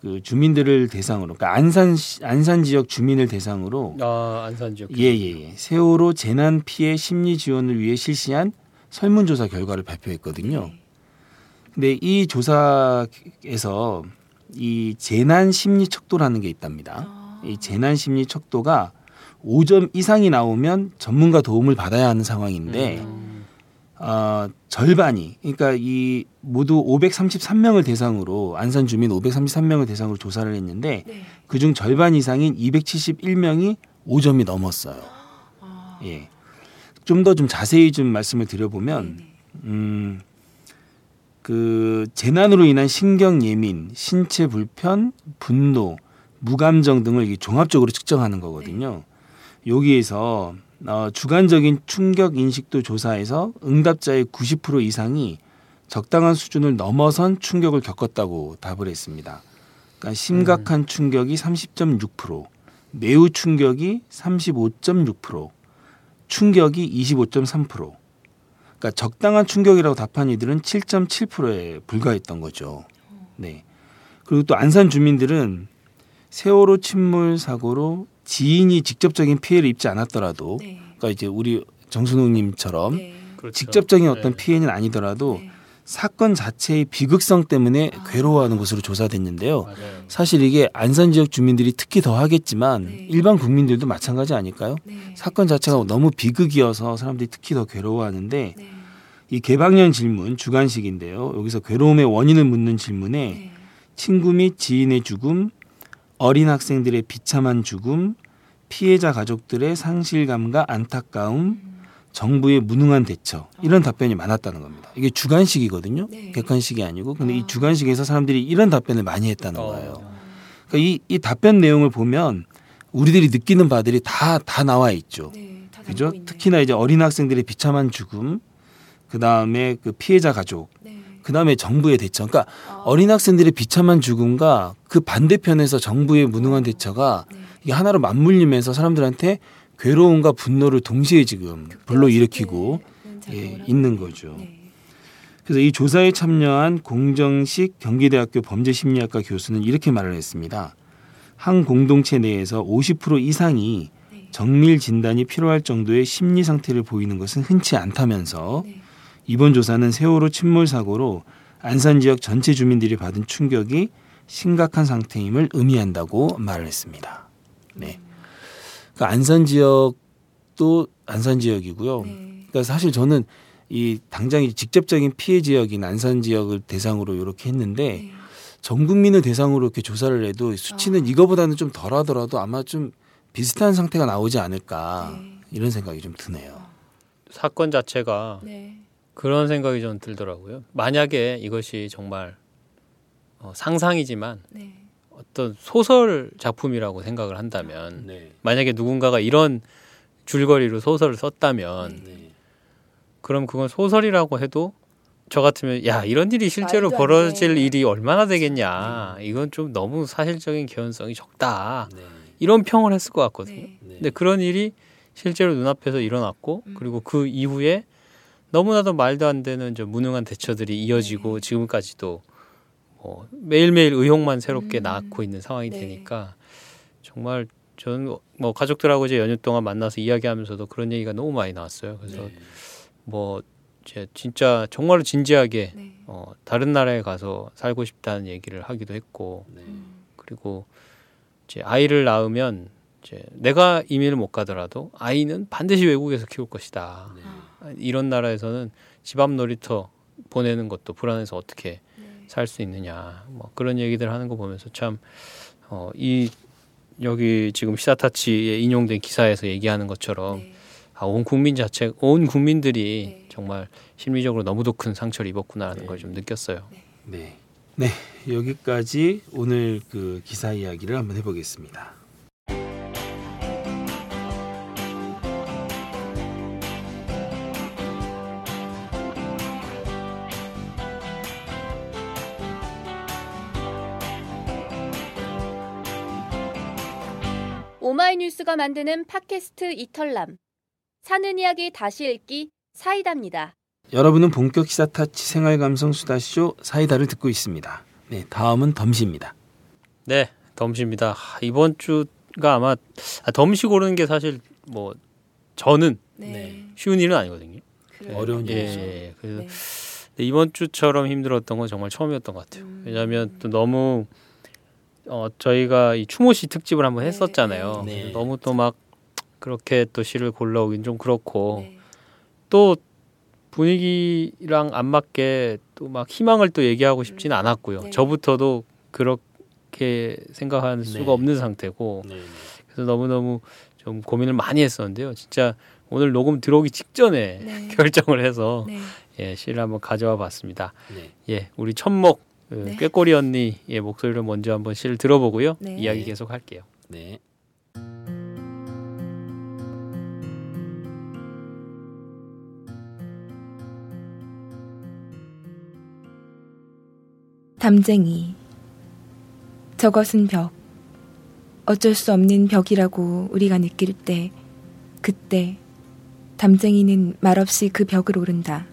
그 주민들을 대상으로 그러니까 안산 시- 안산 지역 주민을 대상으로 아 안산 지역. 예예 예 세월호 재난 피해 심리 지원을 위해 실시한 설문조사 결과를 발표했거든요. 네. 근데 이 조사에서 이 재난 심리 척도라는 게 있답니다. 아. 이 재난 심리 척도가 5점 이상이 나오면 전문가 도움을 받아야 하는 상황인데 음. 어, 절반이 그러니까 이 모두 533명을 대상으로 안산 주민 533명을 대상으로 조사를 했는데 네. 그중 절반 이상인 271명이 5점이 넘었어요. 아. 예. 좀 더좀 자세히 좀 말씀을 드려보면 네네. 음, 그 재난으로 인한 신경 예민, 신체 불편, 분노, 무감정 등을 이게 종합적으로 측정하는 거거든요. 여기에서 어, 주관적인 충격 인식도 조사에서 응답자의 90% 이상이 적당한 수준을 넘어선 충격을 겪었다고 답을 했습니다. 그러니까 심각한 충격이 30.6%, 매우 충격이 35.6%, 충격이 25.3%. 그러니까 적당한 충격이라고 답한 이들은 7.7%에 불과했던 거죠. 네. 그리고 또 안산 주민들은 세월호 침몰 사고로 지인이 직접적인 피해를 입지 않았더라도, 네. 그러니까 이제 우리 정순웅님처럼 네. 그렇죠. 직접적인 어떤 네. 피해는 아니더라도 네. 사건 자체의 비극성 때문에 아. 괴로워하는 것으로 조사됐는데요. 맞아요. 사실 이게 안산 지역 주민들이 특히 더 하겠지만 네. 일반 국민들도 마찬가지 아닐까요? 네. 사건 자체가 너무 비극이어서 사람들이 특히 더 괴로워하는데 네. 이 개방년 질문 주관식인데요. 여기서 괴로움의 원인을 묻는 질문에 네. 친구 및 지인의 죽음, 어린 학생들의 비참한 죽음, 피해자 가족들의 상실감과 안타까움, 음. 정부의 무능한 대처 이런 답변이 많았다는 겁니다. 이게 주관식이거든요. 네. 객관식이 아니고 근데 이 아. 주관식에서 사람들이 이런 답변을 많이 했다는 어. 거예요. 그러니까 이, 이 답변 내용을 보면 우리들이 느끼는 바들이 다다 나와 있죠. 네. 다 그죠? 특히나 이제 어린 학생들의 비참한 죽음, 그 다음에 그 피해자 가족, 네. 그 다음에 정부의 대처. 그러니까 아. 어린 학생들의 비참한 죽음과 그 반대편에서 정부의 무능한 대처가 네. 이게 하나로 맞물리면서 사람들한테 괴로움과 분노를 동시에 지금 불러일으키고 네. 예, 있는 거죠. 네. 그래서 이 조사에 참여한 공정식 경기대학교 범죄심리학과 교수는 이렇게 말을 했습니다. 한 공동체 내에서 50% 이상이 네. 정밀 진단이 필요할 정도의 심리 상태를 보이는 것은 흔치 않다면서 네. 이번 조사는 세월호 침몰 사고로 안산 지역 전체 주민들이 받은 충격이 심각한 상태임을 의미한다고 말을 했습니다. 네. 그러니까 안산 지역도 안산 지역이고요. 네. 그러니까 사실 저는 이 당장 이 직접적인 피해 지역인 안산 지역을 대상으로 이렇게 했는데 네. 전 국민을 대상으로 이렇게 조사를 해도 수치는 아. 이거보다는 좀 덜하더라도 아마 좀 비슷한 상태가 나오지 않을까 네. 이런 생각이 좀 드네요. 사건 자체가 네. 그런 생각이 좀 들더라고요. 만약에 이것이 정말 어, 상상이지만 네. 어떤 소설 작품이라고 생각을 한다면 네. 만약에 누군가가 이런 줄거리로 소설을 썼다면 네. 그럼 그건 소설이라고 해도 저 같으면 야 이런 일이 실제로 벌어질 돼. 일이 얼마나 되겠냐 이건 좀 너무 사실적인 개연성이 적다 네. 이런 평을 했을 것 같거든요. 네. 네. 근데 그런 일이 실제로 눈앞에서 일어났고 음. 그리고 그 이후에 너무나도 말도 안 되는 저 무능한 대처들이 이어지고 네. 지금까지도 뭐 매일매일 의혹만 새롭게 음. 낳고 있는 상황이 네. 되니까 정말 저는 뭐 가족들하고 이제 연휴 동안 만나서 이야기하면서도 그런 얘기가 너무 많이 나왔어요. 그래서 네. 뭐 이제 진짜 정말로 진지하게 네. 어, 다른 나라에 가서 살고 싶다는 얘기를 하기도 했고 네. 음. 그리고 이제 아이를 낳으면 이제 내가 이민을 못 가더라도 아이는 반드시 외국에서 키울 것이다. 네. 아, 이런 나라에서는 집 앞 놀이터 보내는 것도 불안해서 어떻게 네. 살수 있느냐. 뭐 그런 얘기들 하는 거 보면서 참 어, 이 여기 지금 시사타치에 인용된 기사에서 얘기하는 것처럼 네. 아, 온 국민 자체, 온 국민들이 네. 정말 심리적으로 너무도 큰 상처를 입었구나라는 네. 걸좀 느꼈어요. 네. 네, 여기까지 오늘 그 기사 이야기를 한번 해보겠습니다. 오마이 뉴스가 만드는 팟캐스트 이털남. 사는 이야기 다시 읽기 사이다입니다. 여러분은 본격 시사 타치 생활 감성 수다쇼 사이다를 듣고 있습니다. 네, 다음은 덤시입니다. 네, 덤시입니다. 하, 이번 주가 아마 아, 덤시 고르는 게 사실 뭐 저는 네. 쉬운 일은 아니거든요. 그래요. 어려운 예, 일이죠. 예. 그래서 네. 이번 주처럼 힘들었던 건 정말 처음이었던 것 같아요. 음. 왜냐하면 또 너무 어, 저희가 이 추모시 특집을 한번 네, 했었잖아요. 네. 그래서 너무 또 막 그렇게 또 시를 골라오긴 좀 그렇고 네. 또 분위기랑 안 맞게 또 막 희망을 또 얘기하고 싶지는 않았고요. 네. 저부터도 그렇게 생각할 수가 네. 없는 상태고 네, 네. 그래서 너무너무 좀 고민을 많이 했었는데요. 진짜 오늘 녹음 들어오기 직전에 네. (laughs) 결정을 해서 네. 예, 시를 한번 가져와 봤습니다. 네. 예, 우리 천목 그 네. 꾀꼬리 언니 예, 목소리를 먼저 한번 시를 들어보고요. 네. 이야기 네. 계속 할게요. 네. 담쟁이. 저것은 벽. 어쩔 수 없는 벽이라고 우리가 느낄 때, 그때 담쟁이는 말없이 그 벽을 오른다.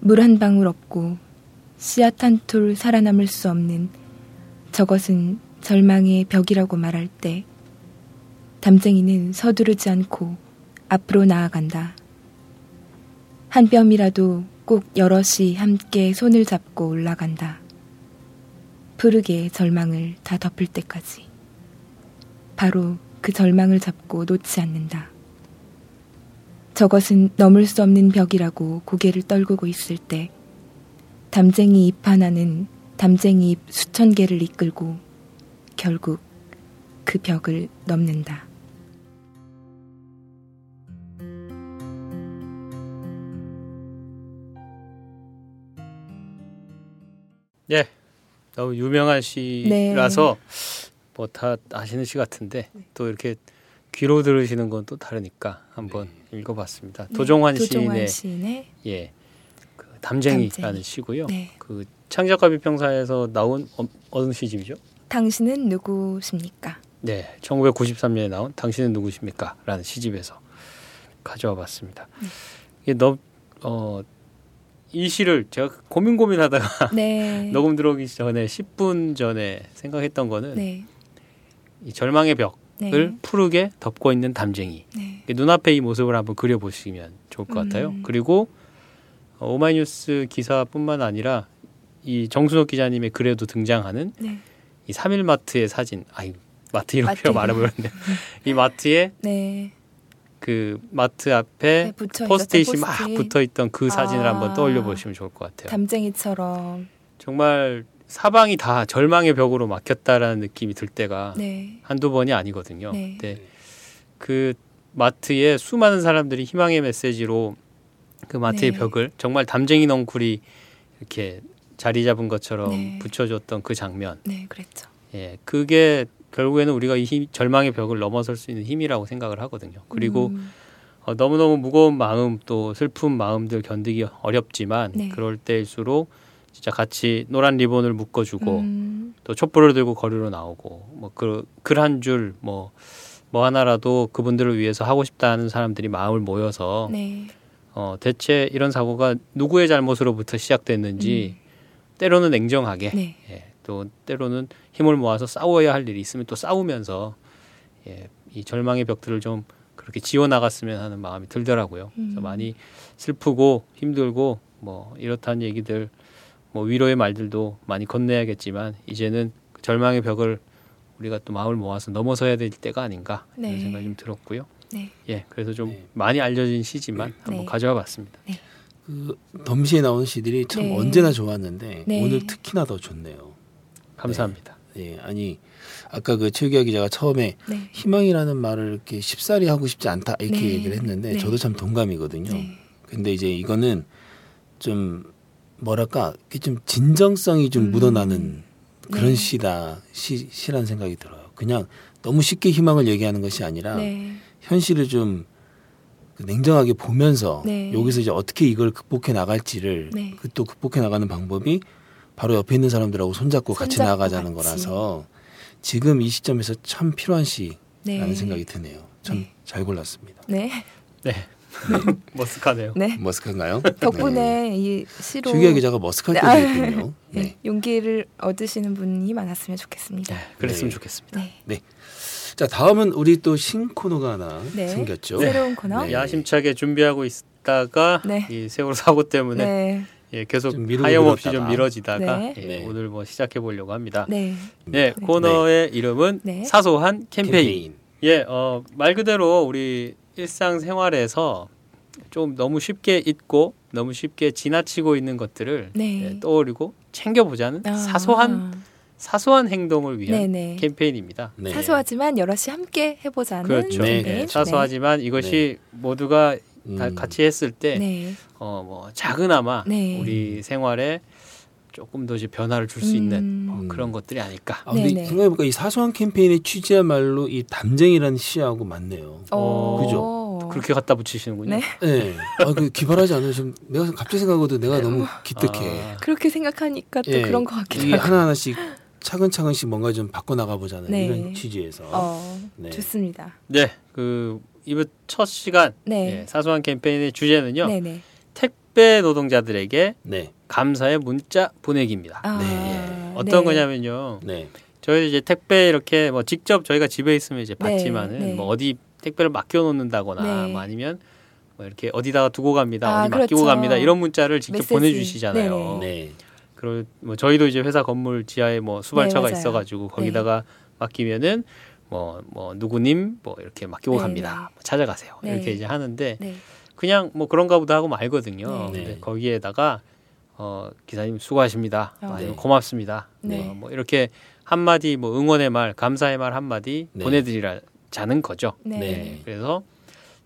물 한 방울 없고 씨앗 한 톨 살아남을 수 없는 저것은 절망의 벽이라고 말할 때, 담쟁이는 서두르지 않고 앞으로 나아간다. 한 뼘이라도 꼭 여럿이 함께 손을 잡고 올라간다. 푸르게 절망을 다 덮을 때까지. 바로 그 절망을 잡고 놓지 않는다. 저것은 넘을 수 없는 벽이라고 고개를 떨구고 있을 때, 담쟁이 잎 하나는 담쟁이 잎 수천 개를 이끌고 결국 그 벽을 넘는다. 예, 너무 유명한 시라서 뭐다 아시는 시 같은데 또 이렇게 귀로 들으시는 건 또 다르니까 한번 읽어봤습니다. 도종환, 도종환 시인의 시인의 예, 그 담쟁이라는 담쟁이. 시고요. 네. 그 창작가 비평사에서 나온 어, 어느 시집이죠? 당신은 누구십니까? 네, 1993년에 나온 당신은 누구십니까? 라는 시집에서 가져와 봤습니다. 네. 이게 너, 어, 이 시를 제가 고민 고민하다가 (laughs) 네. 녹음 들어오기 전에 10분 전에 생각했던 거는 네. 이 절망의 벽을 네. 푸르게 덮고 있는 담쟁이. 네. 눈앞에 이 모습을 한번 그려보시면 좋을 것 같아요. 음. 그리고 어, 오마이뉴스 기사뿐만 아니라 이 정순옥 기자님의 글에도 등장하는 네. 이 3일 마트의 사진. 아이 마트 이름표. 말해버렸네. (laughs) 이 마트에 네. 그 마트 앞에 네, 포스트잇이 막 포스트잇. 붙어 있던 그 사진을 아. 한번 떠올려 보시면 좋을 것 같아요. 담쟁이처럼. 정말 사방이 다 절망의 벽으로 막혔다라는 느낌이 들 때가 네. 한두 번이 아니거든요. 네. 근데 그 마트에 수많은 사람들이 희망의 메시지로 그 마트의 네. 벽을 정말 담쟁이 넝쿨이 이렇게 자리 잡은 것처럼 네. 붙여줬던 그 장면. 네, 그랬죠. 예, 그게 결국에는 우리가 이 힘- 절망의 벽을 넘어설 수 있는 힘이라고 생각을 하거든요. 그리고 음, 어, 너무너무 무거운 마음 또 슬픈 마음들 견디기 어렵지만 네. 그럴 때일수록 진짜 같이 노란 리본을 묶어주고 음, 또 촛불을 들고 거리로 나오고 뭐글글 한줄뭐뭐 하나라도 그분들을 위해서 하고 싶다는 사람들이 마음을 모여서 네. 어 대체 이런 사고가 누구의 잘못으로부터 시작됐는지 때로는 냉정하게 음. 네. 예, 또 때로는 힘을 모아서 싸워야 할 일이 있으면 또 싸우면서 예, 이 절망의 벽들을 좀 그렇게 지워 나갔으면 하는 마음이 들더라고요. 그래서 음. 많이 슬프고 힘들고 뭐 이렇다는 얘기들 뭐 위로의 말들도 많이 건네야겠지만 이제는 그 절망의 벽을 우리가 또 마음을 모아서 넘어서야 될 때가 아닌가 이런 네. 생각이 좀 들었고요. 네. 예, 그래서 좀 네. 많이 알려진 시지만 한번 네. 가져와 봤습니다. 그 덤시에 나오는 시들이 참 네. 언제나 좋았는데 네. 오늘 특히나 더 좋네요. 감사합니다. 예, 아니 아까 그 최규하 기자가 처음에 네. 희망이라는 말을 이렇게 쉽사리 하고 싶지 않다 이렇게 네. 얘기를 했는데 네. 저도 참 동감이거든요. 네. 근데 이제 이거는 좀 뭐랄까 이게 좀 진정성이 좀 음. 묻어나는 그런 네. 시다 시, 시라는 생각이 들어요. 그냥 너무 쉽게 희망을 얘기하는 것이 아니라 네. 현실을 좀그 냉정하게 보면서 네. 여기서 이제 어떻게 이걸 극복해 나갈지를 네. 그또 극복해 나가는 방법이 바로 옆에 있는 사람들하고 손잡고 같이 손잡고 나가자는 같이. 거라서 지금 이 시점에서 참 필요한 시라는 네. 생각이 드네요. 참 네. 잘 골랐습니다. 네. 네. (laughs) 머쓱하네요. 네. 머스크인가요? 덕분에 이 시로 주기아 기자가 네. 때도 있군요. 네, 네. 용기를 얻으시는 분이 많았으면 좋겠습니다. 네, 그랬으면 네. 좋겠습니다. 네. 자 다음은 우리 또 신코너가 하나 네. 생겼죠. 새로운 코너. 네. 야심차게 준비하고 있다가 네. 이 세월호 사고 때문에 네. 예, 계속 좀 하염없이. 좀 미뤄지다가 네. 예, 네. 오늘 뭐 시작해 보려고 합니다. 네. 네, 코너의 이름은 네. 사소한 캠페인. 캠페인. 예, 어, 말 그대로 우리 일상 생활에서 좀 너무 쉽게 잊고 너무 쉽게 지나치고 있는 것들을 네. 예, 떠올리고 챙겨보자는 아. 사소한 사소한 행동을 위한 네네. 캠페인입니다. 네. 사소하지만 여럿이 함께 해보자는 그렇죠. 네, 캠페인. 그렇죠. 사소하지만 이것이 모두가 다 음. 같이 했을 때 네. 어, 뭐 작은아마 네. 우리 생활에 조금 더 이제 변화를 줄 수 있는 음. 어, 그런 것들이 아닐까. 아, 근데. 생각해보니까 이 사소한 캠페인의 취지야말로 이 담쟁이라는 시하고 맞네요. 어. 그죠? 그렇게 갖다 붙이시는군요. 네. 네. 아, 그 기발하지 않아요. 좀 내가 갑자기 생각하고도 내가 너무 기특해. 아, 그렇게 생각하니까 또 예, 그런 것 같기도 하고. 하나하나씩 차근차근씩 뭔가 좀 바꿔 나가 보자는 네. 이런 취지에서. 어, 네. 좋습니다. 네, 그 이번 첫 시간 네. 예, 사소한 캠페인의 주제는요. 네네. 택배 노동자들에게 네. 감사의 문자 보내기입니다. 아, 네. 어떤 네. 거냐면요. 네. 저희 이제 택배 이렇게 뭐 직접 저희가 집에 있으면 이제 네, 받지만은 네. 뭐 어디 택배를 맡겨 놓는다거나 네. 뭐 아니면 뭐 이렇게 어디다가 두고 갑니다. 아, 어디 맡기고 그렇죠. 갑니다. 이런 문자를 직접 메시지. 보내주시잖아요. 네. 그리고 뭐 저희도 이제 회사 건물 지하에 뭐 수발처가 네. 있어가지고 거기다가 맡기면은 뭐뭐 누구님 뭐 이렇게 맡기고 네, 갑니다. 네. 뭐 찾아가세요. 네. 이렇게 이제 하는데 네. 그냥 뭐 그런가 보다 하고 말거든요. 네. 근데 네. 거기에다가 어 기사님 수고하십니다. 어. 아니면 네. 고맙습니다. 네. 어, 뭐 이렇게 한마디 뭐 응원의 말, 감사의 말 한마디 네. 보내드리자는 거죠. 네. 네. 그래서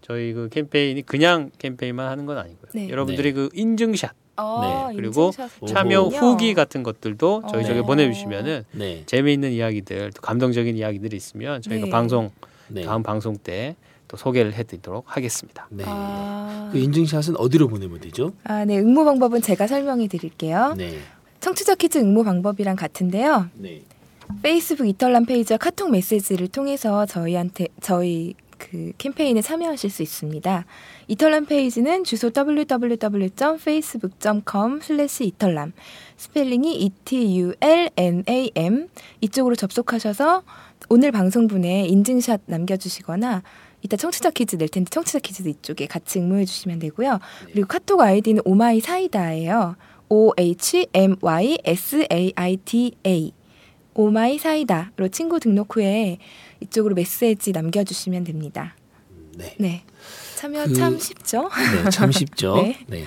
저희 그 캠페인이 그냥 캠페인만 하는 건 아니고요. 네. 여러분들이 그 인증샷, 어, 네. 그리고 참여. 후기 같은 것들도 저희 어. 저기 보내주시면은 네. 재미있는 이야기들, 또 감동적인 이야기들이 있으면 저희가 네. 방송 네. 다음 방송 때 또 소개를 해드리도록 하겠습니다. 네. 아, 그 인증샷은 어디로 보내면 되죠? 아, 네. 응모 방법은 제가 설명해 드릴게요. 네. 청취자 퀴즈 응모 방법이랑 같은데요. 네. 페이스북 이털남 페이지와 카톡 메시지를 통해서 저희한테 저희 그 캠페인에 참여하실 수 있습니다. 이털남 페이지는 주소 www.facebook.com 이털남 스펠링이 e-t-u-l-n-a-m 이쪽으로 접속하셔서 오늘 방송분에 인증샷 남겨주시거나 이따 청취자 퀴즈 낼 텐데 청취자 퀴즈도 이쪽에 같이 응모해 주시면 되고요. 그리고 카톡 아이디는 오마이 사이다예요. O H M Y S A I D A 오마이 사이다로 친구 등록 후에 이쪽으로 메시지 남겨주시면 됩니다. 네. 네. 참여 그- 참 쉽죠? 네, 참 쉽죠. (laughs) 네. 네.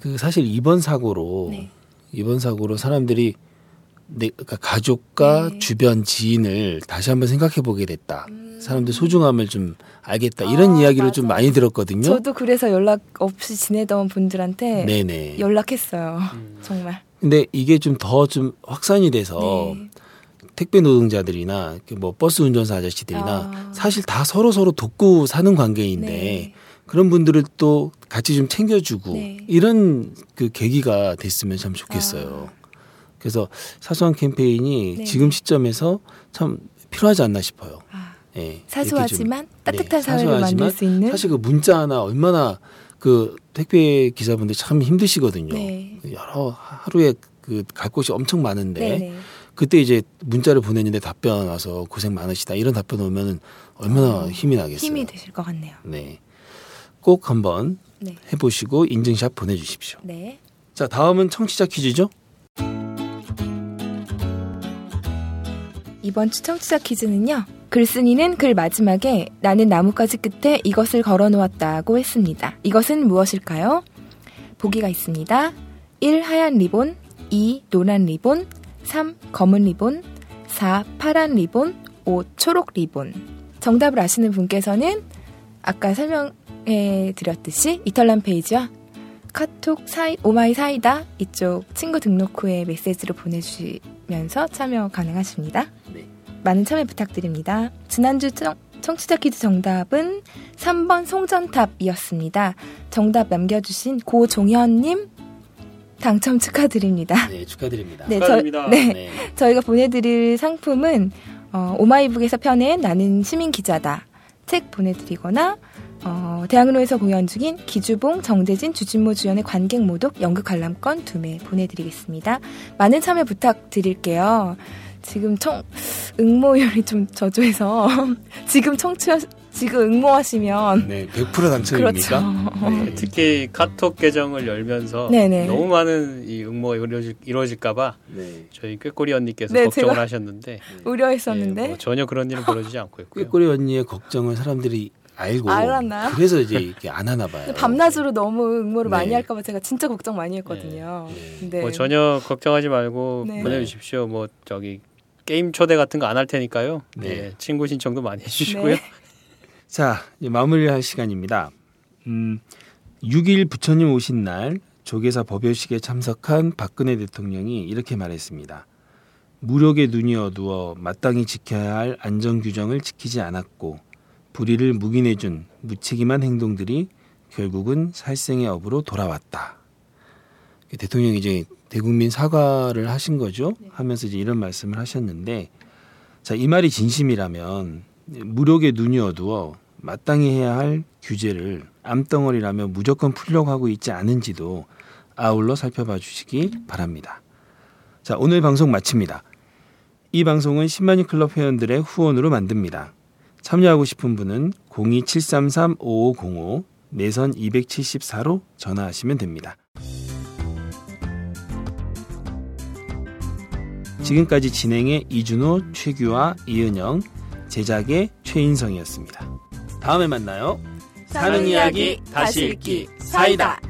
그 사실 이번 사고로 네. 이번 사고로 사람들이 내 그러니까 가족과 네. 주변 지인을 다시 한번 생각해 보게 됐다. 사람들 소중함을 좀 알겠다. 이런 음. 아, 이야기를 좀 맞아요. 많이 들었거든요. 저도 그래서 연락 없이 지내던 분들한테 네네. 연락했어요. 음. 정말. 근데 이게 좀 더좀 확산이 돼서 네. 택배 노동자들이나 그뭐 버스 운전사 아저씨들이나 아. 사실 다 서로 서로 돕고 사는 관계인데 네. 그런 분들을 또 같이 좀 챙겨주고 네. 이런 그 계기가 됐으면 참 좋겠어요. 그래서 사소한 캠페인이 아. 네. 지금 시점에서 참 필요하지 않나 싶어요. 아, 예, 이렇게 사소하지만 따뜻한 네, 사회를 만들 수 있는 사실 그 문자 하나 얼마나 그 택배 기사분들 참 힘드시거든요. 네. 여러 하루에 그 갈 곳이 엄청 많은데 네네. 그때 이제 문자를 보냈는데 답변 와서 고생 많으시다 이런 답변 오면은 얼마나 힘이 나겠어요. 힘이 되실 것 같네요. 네. 꼭 한번 네. 해보시고 인증샷 보내주십시오. 네. 자, 다음은 청취자 퀴즈죠? 이번 주 청취자 퀴즈는요. 글쓴이는 글 마지막에 나는 나뭇가지 끝에 이것을 걸어 놓았다고 했습니다. 이것은 무엇일까요? 보기가 있습니다. 1. 하얀 리본 2. 노란 리본 3. 검은 리본 4. 파란 리본 5. 초록 리본 정답을 아시는 분께서는 아까 설명해 드렸듯이 이털남 페이지와 카톡 사이, 오마이 사이다 이쪽 친구 등록 후에 메시지로 보내주시면서 참여 가능하십니다. 네. 많은 참여 부탁드립니다. 지난주 청, 청취자 퀴즈 정답은 3번 송전탑이었습니다. 정답 남겨주신 고종현님 당첨 축하드립니다. 네, 축하드립니다. 네, 축하드립니다. 저, 네, 네. 저희가 보내드릴 상품은 어, 오마이북에서 펴낸 나는 시민 기자다 책 보내드리거나 어, 대학로에서 공연 중인 기주봉, 정재진, 주진모 주연의 관객 모독 연극 관람권 두 매 보내드리겠습니다. 많은 참여 부탁드릴게요. 지금 청 응모율이 좀 저조해서 (laughs) 지금 청취 지금 응모하시면 네, 100% 당첨입니까? 그렇죠. 네. 특히 카톡 계정을 열면서 네네. 너무 많은 이 응모가 이루어질, 이루어질까봐 네. 저희 꾀꼬리 언니께서 네, 걱정을 하셨는데 (laughs) 우려했었는데 예, 뭐 전혀 그런 일은 벌어지지 않고 있고요. 꾀꼬리 언니의 걱정을 사람들이 알고 알았나요? 그래서 이제 이렇게 안 하나 봐요. 밤낮으로 너무 응모를 네. 많이 할까봐 제가 진짜 걱정 많이 했거든요. 네. 네. 뭐 전혀 걱정하지 말고 네. 보내주십시오. 뭐 저기 게임 초대 같은 거 안 할 테니까요. 네. 네, 친구 신청도 많이 해주시고요. (laughs) 네. 자, 이제 마무리할 시간입니다. 음, 6일 부처님 오신 날 조계사 법요식에 참석한 박근혜 대통령이 이렇게 말했습니다. 무력의 눈이 어두워 마땅히 지켜야 할 안전 규정을 지키지 않았고 불의를 묵인해준 무책임한 행동들이 결국은 살생의 업으로 돌아왔다. 대통령이 이제 대국민 사과를 하신 거죠. 하면서 이제 이런 말씀을 하셨는데, 자, 이 말이 진심이라면 무력의 눈이 어두워 마땅히 해야 할 규제를 암덩어리라며 무조건 풀려고 하고 있지 않은지도 아울러 살펴봐 주시기 바랍니다. 자, 오늘 방송 마칩니다. 이 방송은 10만인 클럽 회원들의 후원으로 만듭니다. 참여하고 싶은 분은 02733-5505 내선 274로 전화하시면 됩니다. 지금까지 진행의 이준호, 최규화, 이은영, 제작의 최인성이었습니다. 다음에 만나요. 사는 이야기 다시 읽기 사이다.